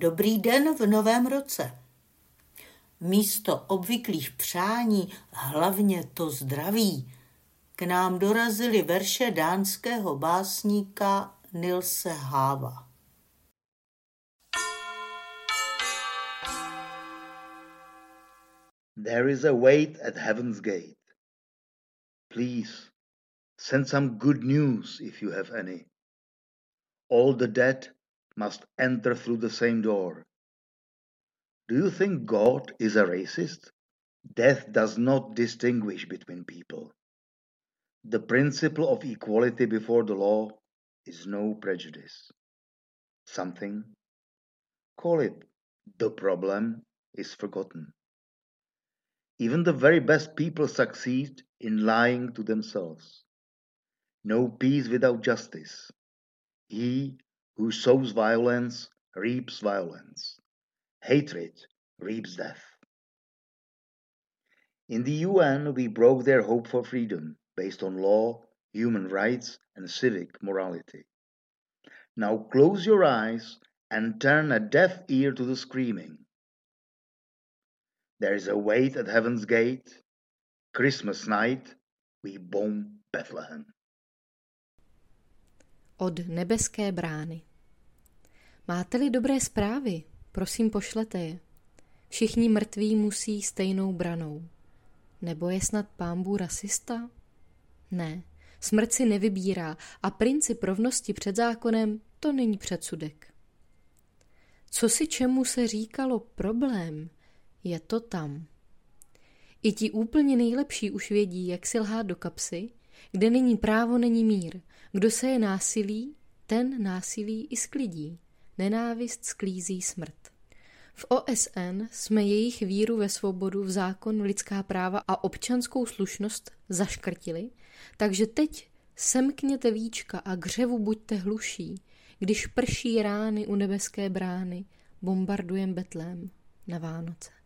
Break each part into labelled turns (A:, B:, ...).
A: Dobrý den v novém roce. Místo obvyklých přání, hlavně to zdraví, k nám dorazily verše dánského básníka Nilse Háva.
B: There is a wait at heaven's gate. Please send some good news if you have any. All the dead must enter through the same door. Do you think God is a racist? Death does not distinguish between people. The principle of equality before the law is no prejudice. Something, call it the problem, is forgotten. Even the very best people succeed in lying to themselves. No peace without justice. He who sows violence reaps violence. Hatred reaps death. In the UN, we broke their hope for freedom based on law, human rights, and civic morality. Now close your eyes and turn a deaf ear to the screaming. There is a wait at heaven's gate. Christmas night, we bomb Bethlehem.
C: Od nebeské brány. Máte-li dobré zprávy, prosím pošlete je. Všichni mrtví musí stejnou branou. Nebo je snad pámbu rasista? Ne, smrt si nevybírá a princip rovnosti před zákonem to není předsudek. Co si čemu se říkalo problém, je to tam. I ti úplně nejlepší už vědí, jak si lhát do kapsy, kde není právo, není mír. Kdo se je násilí, ten násilí i sklidí. Nenávist sklízí smrt. V OSN jsme jejich víru ve svobodu, v zákon, lidská práva a občanskou slušnost zaškrtili, takže teď semkněte víčka a křevu buďte hluší, když prší rány u nebeské brány, bombardujem Betlém na Vánoce.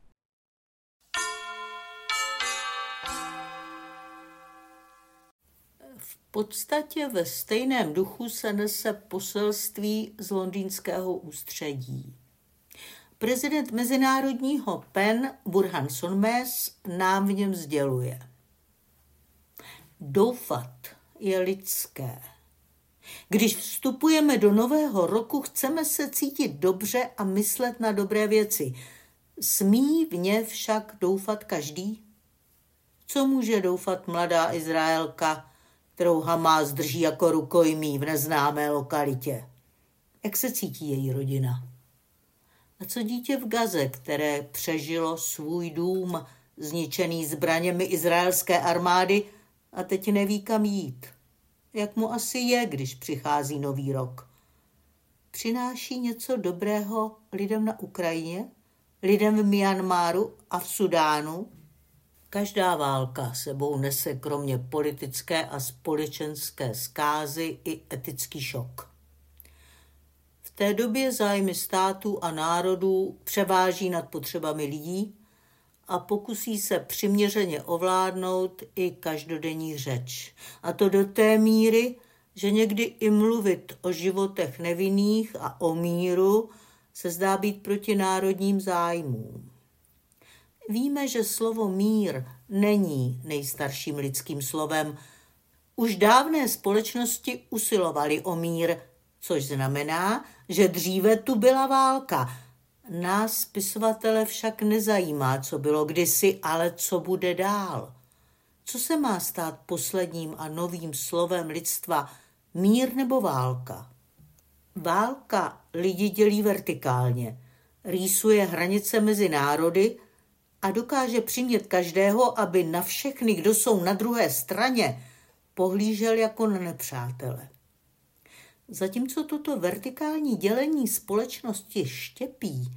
A: Podstatě ve stejném duchu se nese poselství z londýnského ústředí. Prezident mezinárodního PEN Burhan Sonmes nám v něm sděluje. Doufat je lidské. Když vstupujeme do nového roku, chceme se cítit dobře a myslet na dobré věci. Smí v ně však doufat každý? Co může doufat mladá Izraelka, kterou Hamás drží jako rukojmí v neznámé lokalitě? Jak se cítí její rodina? A co dítě v Gaze, které přežilo svůj dům, zničený zbraněmi izraelské armády a teď neví kam jít? Jak mu asi je, když přichází nový rok? Přináší něco dobrého lidem na Ukrajině, lidem v Myanmaru a v Sudánu? Každá válka sebou nese kromě politické a společenské zkázy i etický šok té době zájmy států a národů převáží nad potřebami lidí a pokusí se přiměřeně ovládnout i každodenní řeč. A to do té míry, že někdy i mluvit o životech nevinných a o míru se zdá být proti národním zájmům. Víme, že slovo mír není nejstarším lidským slovem. Už dávné společnosti usilovaly o mír, což znamená, že dříve tu byla válka. Nás spisovatele však nezajímá, co bylo kdysi, ale co bude dál. Co se má stát posledním a novým slovem lidstva, mír nebo válka? Válka lidi dělí vertikálně, rýsuje hranice mezi národy a dokáže přimět každého, aby na všechny, kdo jsou na druhé straně, pohlížel jako na nepřátele. Zatímco toto vertikální dělení společnosti štěpí,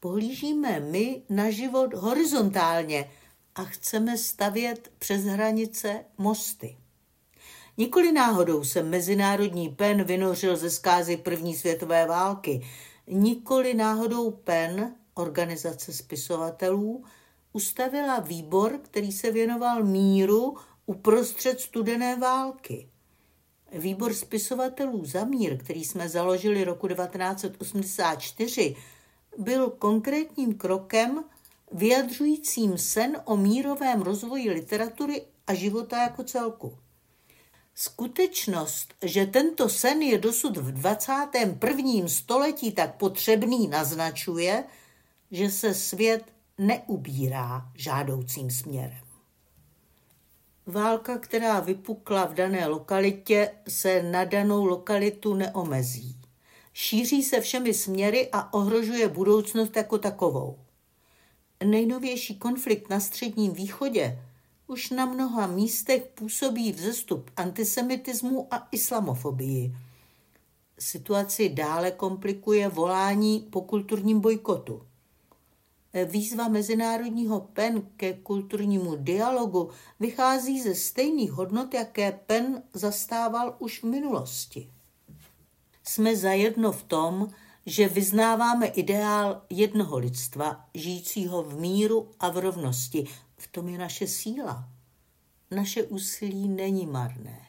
A: pohlížíme my na život horizontálně a chceme stavět přes hranice mosty. Nikoli náhodou se Mezinárodní pen vynořil ze zkázy první světové války. Nikoli náhodou pen, organizace spisovatelů, ustavila výbor, který se věnoval míru uprostřed studené války. Výbor spisovatelů za mír, který jsme založili roku 1984, byl konkrétním krokem vyjadřujícím sen o mírovém rozvoji literatury a života jako celku. Skutečnost, že tento sen je dosud v 21. století tak potřebný, naznačuje, že se svět neubírá žádoucím směrem. Válka, která vypukla v dané lokalitě, se na danou lokalitu neomezí. Šíří se všemi směry a ohrožuje budoucnost jako takovou. Nejnovější konflikt na Středním východě už na mnoha místech působí vzestup antisemitismu a islamofobii. Situaci dále komplikuje volání po kulturním bojkotu. Výzva Mezinárodního PEN ke kulturnímu dialogu vychází ze stejných hodnot, jaké PEN zastával už v minulosti. Jsme zajedno v tom, že vyznáváme ideál jednoho lidstva, žijícího v míru a v rovnosti. V tom je naše síla. Naše úsilí není marné.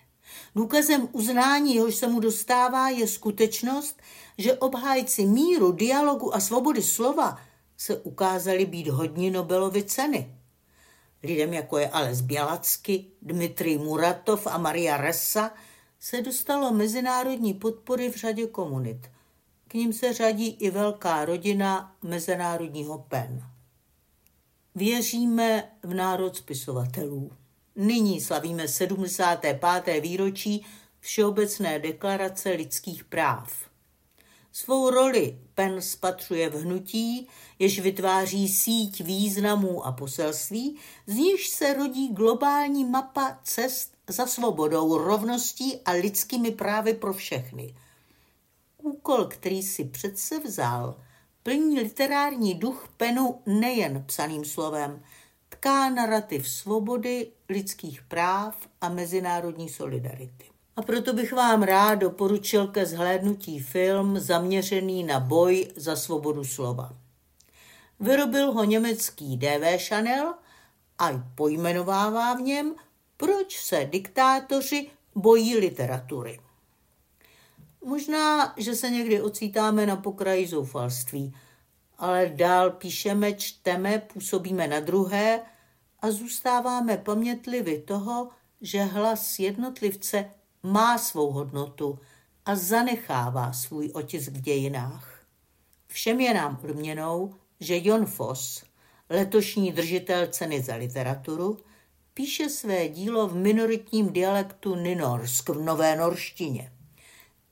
A: Důkazem uznání, jehož se mu dostává, je skutečnost, že obhájci míru, dialogu a svobody slova se ukázali být hodní Nobelovy ceny. Lidem jako je Ales Bělacky, Dmitrij Muratov a Maria Ressa se dostalo mezinárodní podpory v řadě komunit. K ním se řadí i velká rodina mezinárodního PEN. Věříme v národ spisovatelů. Nyní slavíme 75. výročí Všeobecné deklarace lidských práv. Svou roli Pen spatřuje v hnutí, jež vytváří síť významů a poselství, z níž se rodí globální mapa cest za svobodou, rovností a lidskými právy pro všechny. Úkol, který si přece vzal, plní literární duch Penu nejen psaným slovem, tká narrativ svobody, lidských práv a mezinárodní solidarity. A proto bych vám rád doporučil ke zhlédnutí film zaměřený na boj za svobodu slova. Vyrobil ho německý DV Chanel a pojmenovává v něm, proč se diktátoři bojí literatury. Možná, že se někdy ocítáme na pokraji zoufalství, ale dál píšeme, čteme, působíme na druhé a zůstáváme pamětlivi toho, že hlas jednotlivce má svou hodnotu a zanechává svůj otisk v dějinách. Všem je nám odměnou, že Jon Foss, letošní držitel ceny za literaturu, píše své dílo v minoritním dialektu Ninorsk v nové norštině.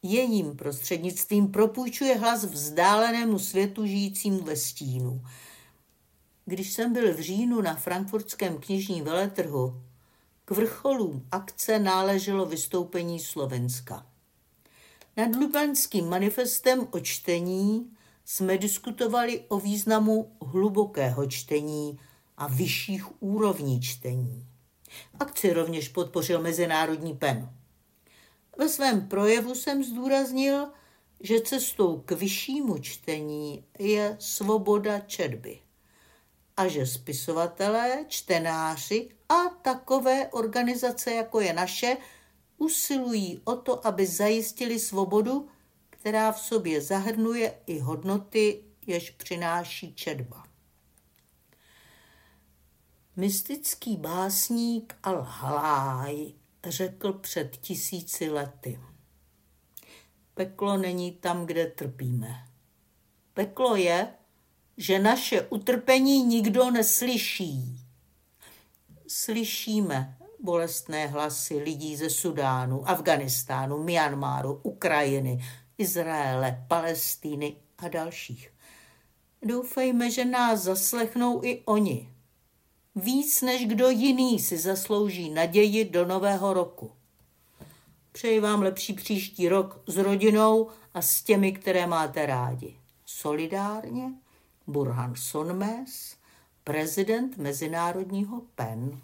A: Jejím prostřednictvím propůjčuje hlas vzdálenému světu žijícímu ve stínu. Když jsem byl v říjnu na frankfurtském knižním veletrhu, k vrcholům akce náleželo vystoupení Slovenska. Nad Lubanským manifestem o čtení jsme diskutovali o významu hlubokého čtení a vyšších úrovní čtení. Akci rovněž podpořil Mezinárodní pen. Ve svém projevu jsem zdůraznil, že cestou k vyššímu čtení je svoboda četby a že spisovatelé, čtenáři a takové organizace, jako je naše, usilují o to, aby zajistili svobodu, která v sobě zahrnuje i hodnoty, jež přináší četba. Mystický básník Al-Halaj řekl před tisíci lety. Peklo není tam, kde trpíme. Peklo je, že naše utrpení nikdo neslyší. Slyšíme bolestné hlasy lidí ze Sudánu, Afganistánu, Myanmaru, Ukrajiny, Izraele, Palestíny a dalších. Doufejme, že nás zaslechnou i oni. Víc než kdo jiný si zaslouží naději do nového roku. Přeji vám lepší příští rok s rodinou a s těmi, které máte rádi. Solidárně Burhan Sonmes, prezident Mezinárodního PEN.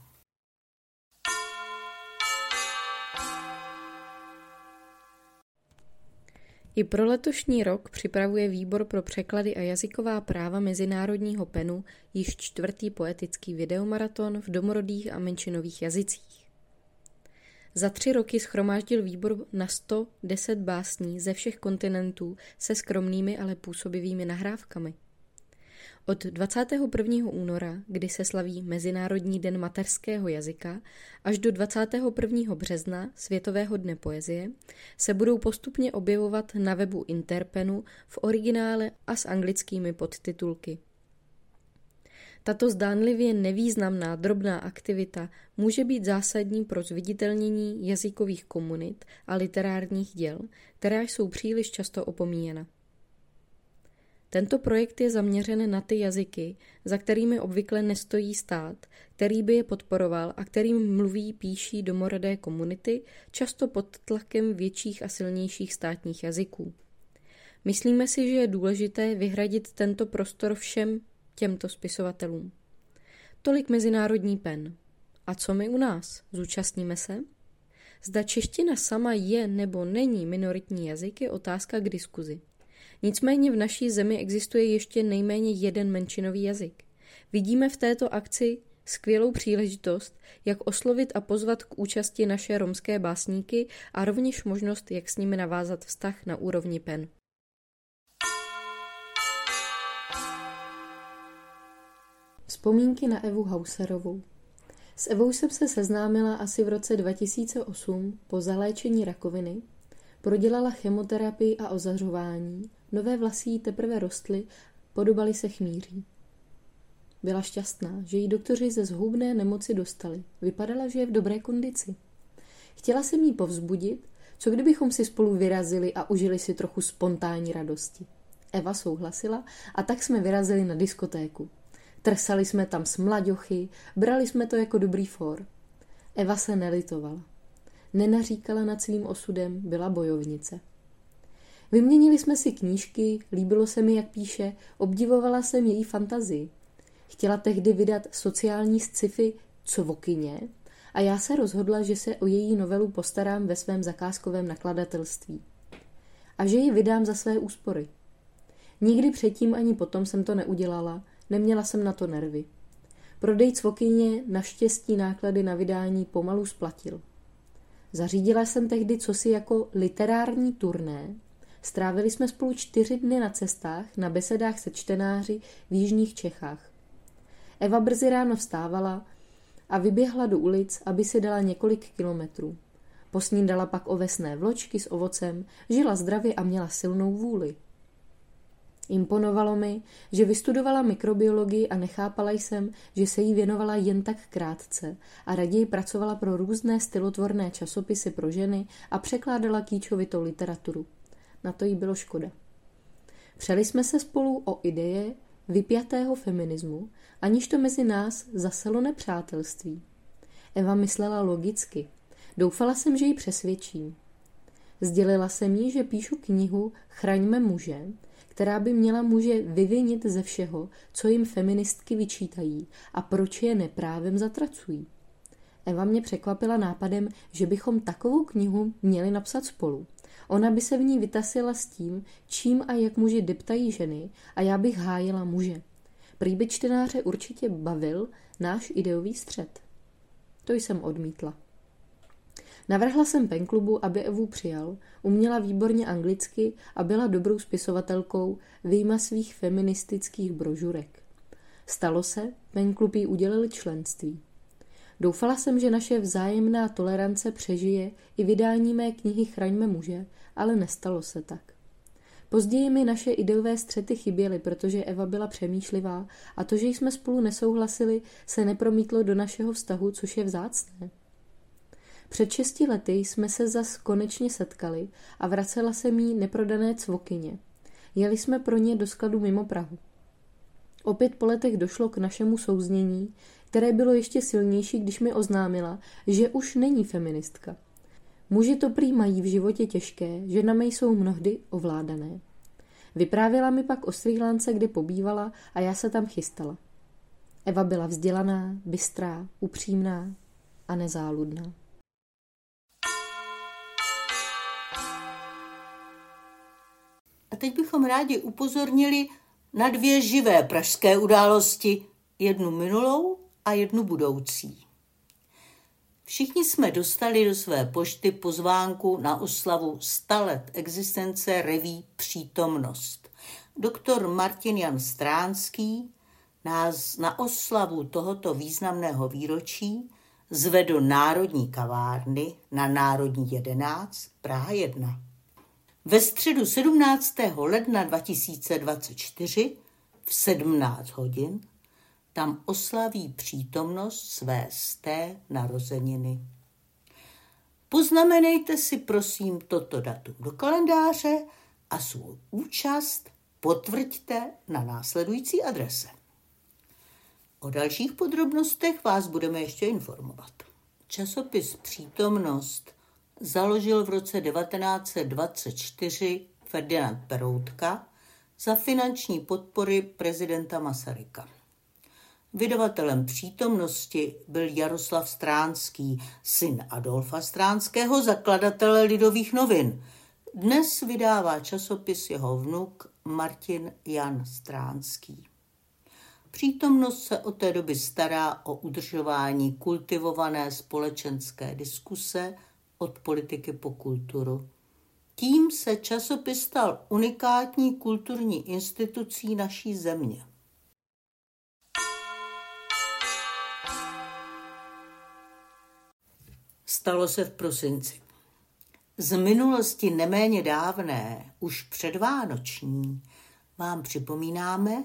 C: I pro letošní rok připravuje Výbor pro překlady a jazyková práva Mezinárodního PENu již čtvrtý poetický videomaraton v domorodých a menšinových jazycích. Za tři roky schromáždil výbor na 110 básní ze všech kontinentů se skromnými, ale působivými nahrávkami – Od 21. února, kdy se slaví Mezinárodní den mateřského jazyka, až do 21. března, Světového dne poezie, se budou postupně objevovat na webu Interpenu v originále a s anglickými podtitulky. Tato zdánlivě nevýznamná drobná aktivita může být zásadní pro zviditelnění jazykových komunit a literárních děl, která jsou příliš často opomíjena. Tento projekt je zaměřen na ty jazyky, za kterými obvykle nestojí stát, který by je podporoval a kterým mluví, píší domorodé komunity, často pod tlakem větších a silnějších státních jazyků. Myslíme si, že je důležité vyhradit tento prostor všem těmto spisovatelům. Tolik mezinárodní pen. A co my u nás? Zúčastníme se? Zda čeština sama je nebo není minoritní jazyk je otázka k diskuzi. Nicméně v naší zemi existuje ještě nejméně jeden menšinový jazyk. Vidíme v této akci skvělou příležitost, jak oslovit a pozvat k účasti naše romské básníky a rovněž možnost, jak s nimi navázat vztah na úrovni pen. Vzpomínky na Evu Hauserovou S Evou jsem se seznámila asi v roce 2008 po zaléčení rakoviny, prodělala chemoterapii a ozařování, nové vlasy jí teprve rostly, podobaly se chmíří. Byla šťastná, že jí doktoři ze zhubné nemoci dostali. Vypadala, že je v dobré kondici. Chtěla jsem jí povzbudit, co kdybychom si spolu vyrazili a užili si trochu spontánní radosti. Eva souhlasila a tak jsme vyrazili na diskotéku. Trsali jsme tam s mlaďochy, brali jsme to jako dobrý for. Eva se nelitovala. Nenaříkala nad svým osudem, byla bojovnice. Vyměnili jsme si knížky, líbilo se mi, jak píše, obdivovala jsem její fantazii. Chtěla tehdy vydat sociální sci-fi Cvokyně a já se rozhodla, že se o její novelu postarám ve svém zakázkovém nakladatelství. A že ji vydám za své úspory. Nikdy předtím ani potom jsem to neudělala, neměla jsem na to nervy. Prodej Cvokyně naštěstí náklady na vydání pomalu splatil. Zařídila jsem tehdy cosi jako literární turné. Strávili jsme spolu čtyři dny na cestách, na besedách se čtenáři v jižních Čechách. Eva brzy ráno vstávala a vyběhla do ulic, aby si dala několik kilometrů. Posnídala pak ovesné vločky s ovocem, žila zdravě a měla silnou vůli. Imponovalo mi, že vystudovala mikrobiologii a nechápala jsem, že se jí věnovala jen tak krátce a raději pracovala pro různé stylotvorné časopisy pro ženy a překládala kýčovitou literaturu. Na to jí bylo škoda. Přeli jsme se spolu o ideje vypjatého feminismu, aniž to mezi nás zaselo nepřátelství. Eva myslela logicky. Doufala jsem, že ji přesvědčím. Sdělila jsem jí, že píšu knihu Chraňme muže, která by měla muže vyvinit ze všeho, co jim feministky vyčítají a proč je neprávem zatracují. Eva mě překvapila nápadem, že bychom takovou knihu měli napsat spolu. Ona by se v ní vytasila s tím, čím a jak muži deptají ženy a já bych hájila muže. Prý by čtenáře určitě bavil náš ideový střed. To jsem odmítla. Navrhla jsem penklubu, aby Evu přijal, uměla výborně anglicky a byla dobrou spisovatelkou vyjma svých feministických brožurek. Stalo se, penklub jí udělil členství. Doufala jsem, že naše vzájemná tolerance přežije i vydání mé knihy Chraňme muže, ale nestalo se tak. Později mi naše ideové střety chyběly, protože Eva byla přemýšlivá a to, že jsme spolu nesouhlasili, se nepromítlo do našeho vztahu, což je vzácné. Před šesti lety jsme se zas konečně setkali a vracela se mý neprodané cvokyně. Jeli jsme pro ně do skladu mimo Prahu. Opět po letech došlo k našemu souznění, které bylo ještě silnější, když mi oznámila, že už není feministka. Muži to prý mají v životě těžké, ženami jsou mnohdy ovládané. Vyprávěla mi pak o Sri Lance, kde pobývala a já se tam chystala. Eva byla vzdělaná, bystrá, upřímná a nezáludná.
A: Teď bychom rádi upozornili na dvě živé pražské události, jednu minulou a jednu budoucí. Všichni jsme dostali do své pošty pozvánku na oslavu 100 let existence reví Přítomnost. Doktor Martin Jan Stránský, nás na oslavu tohoto významného výročí zve do Národní kavárny na Národní 11 Praha 1. Ve středu 17. ledna 2024 v 17 hodin tam oslaví přítomnost své sté narozeniny. Poznamenejte si prosím toto datum do kalendáře a svou účast potvrďte na následující adrese. O dalších podrobnostech vás budeme ještě informovat. Časopis Přítomnost založil v roce 1924 Ferdinand Peroutka za finanční podpory prezidenta Masaryka. Vydavatelem přítomnosti byl Jaroslav Stránský, syn Adolfa Stránského, zakladatele Lidových novin. Dnes vydává časopis jeho vnuk Martin Jan Stránský. Přítomnost se od té doby stará o udržování kultivované společenské diskuse od politiky po kulturu. Tím se časopis stal unikátní kulturní institucí naší země. Stalo se v prosinci. Z minulosti neméně dávné, už předvánoční, vám připomínáme,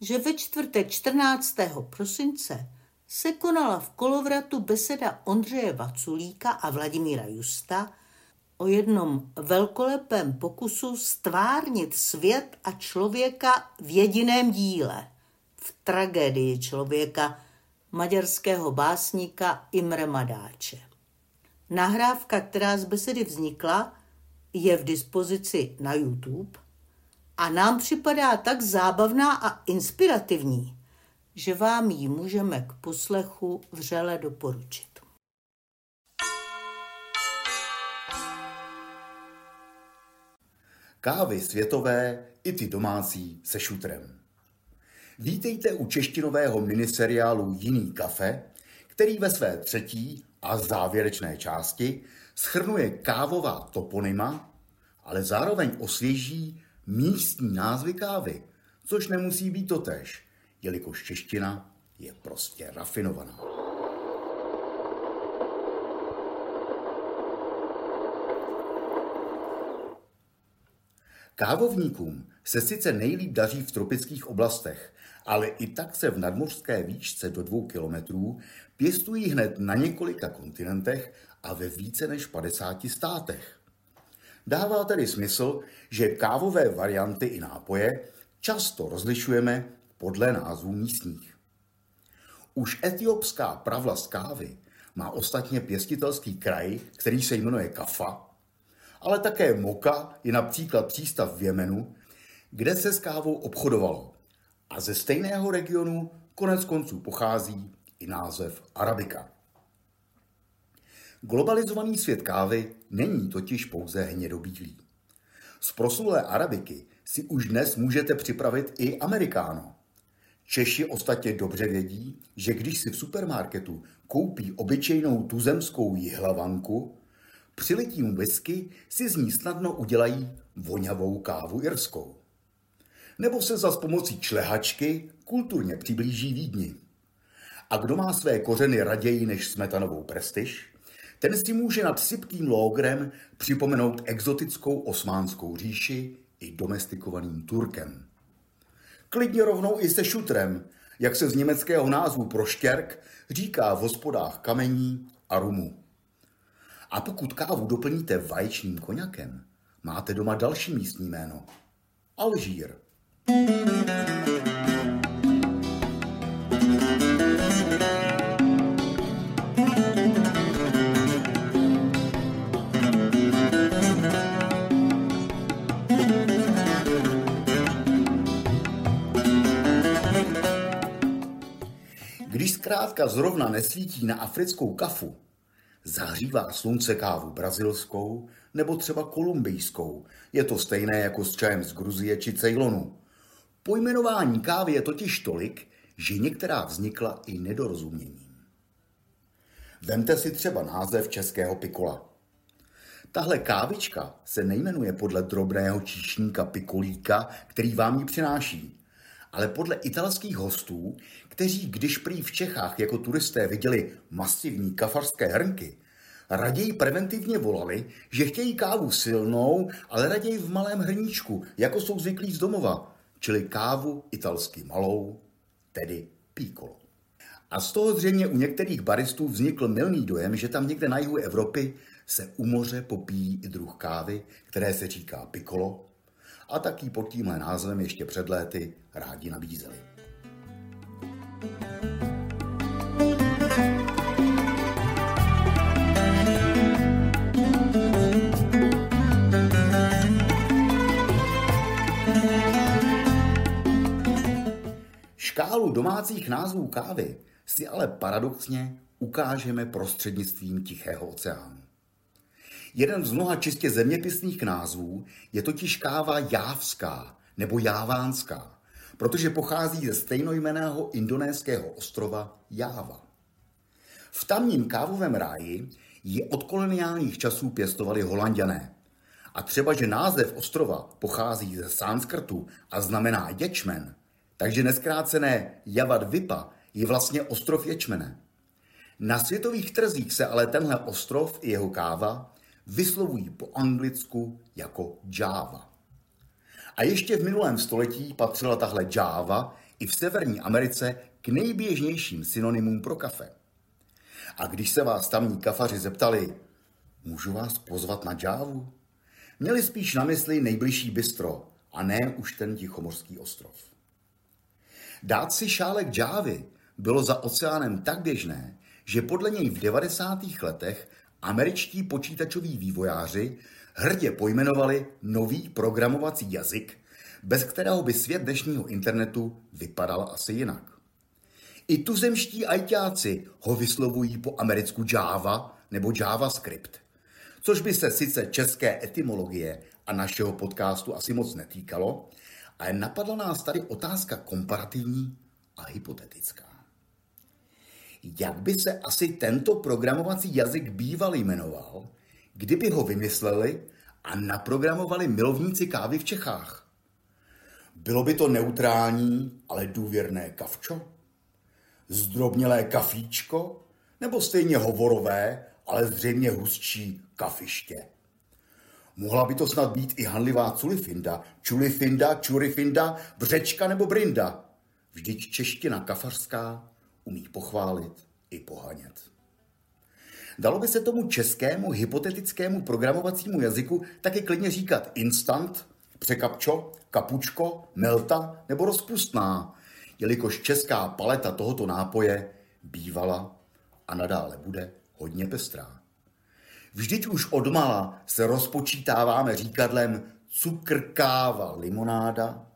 A: že ve čtvrtek 14. prosince se konala v Kolovratu beseda Ondřeje Vaculíka a Vladimíra Justa o jednom velkolepém pokusu stvárnit svět a člověka v jediném díle, v tragédii člověka maďarského básníka Imre Madáče. Nahrávka, která z besedy vznikla, je v dispozici na YouTube a nám připadá tak zábavná a inspirativní, že vám ji můžeme k poslechu vřele doporučit.
D: Kávy světové i ty domácí se šutrem. Vítejte u češtinového miniseriálu Jiný kafe, který ve své třetí a závěrečné části schrnuje kávová toponyma, ale zároveň osvěží místní názvy kávy, což nemusí být totéž, jelikož čeština je prostě rafinovaná. Kávovníkům se sice nejlíp daří v tropických oblastech, ale i tak se v nadmořské výšce do dvou kilometrů pěstují hned na několika kontinentech a ve více než 50 státech. Dává tedy smysl, že kávové varianty i nápoje často rozlišujeme podle názvů místních. Už etiopská pravlast kávy má ostatně pěstitelský kraj, který se jmenuje Kafa, ale také Moka je například přístav v Jemenu, kde se s kávou obchodovalo. A ze stejného regionu konec konců pochází i název Arabika. Globalizovaný svět kávy není totiž pouze hnědobílý. Z proslulé arabiky si už dnes můžete připravit i amerikáno. Češi ostatně dobře vědí, že když si v supermarketu koupí obyčejnou tuzemskou jihlavanku, přiletím whisky si z ní snadno udělají voňavou kávu irskou. Nebo se za pomocí člehačky kulturně přiblíží Vídni. A kdo má své kořeny raději než smetanovou prestiž, ten si může nad sypkým lógrem připomenout exotickou osmánskou říši i domestikovaným Turkem. Klidně rovnou i se šutrem, jak se z německého názvu proštěrk říká v hospodách kamení a rumu. A pokud kávu doplníte vaječným koněkem, máte doma další místní jméno. Alžír. thank you zkrátka zrovna nesvítí na africkou kafu, zahřívá slunce kávu brazilskou nebo třeba kolumbijskou. Je to stejné jako s čajem z Gruzie či Ceylonu. Pojmenování kávy je totiž tolik, že některá vznikla i nedorozuměním. Vemte si třeba název českého pikola. Tahle kávička se nejmenuje podle drobného číšníka pikolíka, který vám ji přináší, ale podle italských hostů, kteří když prý v Čechách jako turisté viděli masivní kafarské hrnky, raději preventivně volali, že chtějí kávu silnou, ale raději v malém hrníčku, jako jsou zvyklí z domova, čili kávu italsky malou, tedy piccolo. A z toho zřejmě u některých baristů vznikl milný dojem, že tam někde na jihu Evropy se u moře popíjí i druh kávy, které se říká piccolo, a taky pod tímhle názvem ještě před léty rádi nabízeli. Škálu domácích názvů kávy si ale paradoxně ukážeme prostřednictvím Tichého oceánu. Jeden z mnoha čistě zeměpisných názvů je totiž káva jávská nebo jávánská, protože pochází ze stejnojmeného indonéského ostrova Jáva. V tamním kávovém ráji ji od koloniálních časů pěstovali holanděné. A třeba, že název ostrova pochází ze sanskrtu a znamená ječmen, takže neskrácené Javad Vipa je vlastně ostrov ječmene. Na světových trzích se ale tenhle ostrov i jeho káva vyslovují po anglicku jako Java. A ještě v minulém století patřila tahle Java i v Severní Americe k nejběžnějším synonymům pro kafe. A když se vás tamní kafaři zeptali, můžu vás pozvat na Jávu? Měli spíš na mysli nejbližší bistro a ne už ten Tichomorský ostrov. Dát si šálek Jávy bylo za oceánem tak běžné, že podle něj v 90. letech američtí počítačoví vývojáři hrdě pojmenovali nový programovací jazyk, bez kterého by svět dnešního internetu vypadal asi jinak. I tuzemští ajťáci ho vyslovují po americku Java nebo JavaScript, což by se sice české etymologie a našeho podcastu asi moc netýkalo, ale napadla nás tady otázka komparativní a hypotetická. Jak by se asi tento programovací jazyk býval jmenoval, kdyby ho vymysleli a naprogramovali milovníci kávy v Čechách? Bylo by to neutrální, ale důvěrné kavčo? Zdrobnělé kafíčko? Nebo stejně hovorové, ale zřejmě hustší kafiště? Mohla by to snad být i hanlivá culifinda, čulifinda, čurifinda, břečka nebo brinda. Vždyť čeština kafařská umí pochválit i pohanět. Dalo by se tomu českému hypotetickému programovacímu jazyku taky klidně říkat instant, překapčo, kapučko, melta nebo rozpustná, jelikož česká paleta tohoto nápoje bývala a nadále bude hodně pestrá. Vždyť už odmala se rozpočítáváme říkadlem cukr, káva, limonáda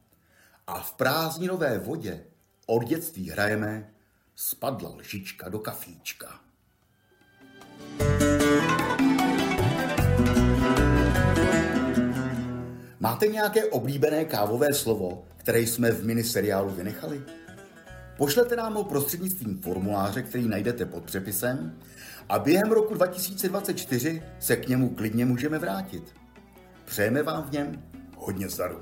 D: a v prázdninové vodě od dětství hrajeme spadla lžička do kafíčka. Máte nějaké oblíbené kávové slovo, které jsme v miniseriálu vynechali? Pošlete nám ho prostřednictvím formuláře, který najdete pod přepisem a během roku 2024 se k němu klidně můžeme vrátit. Přejeme vám v něm hodně zdaru.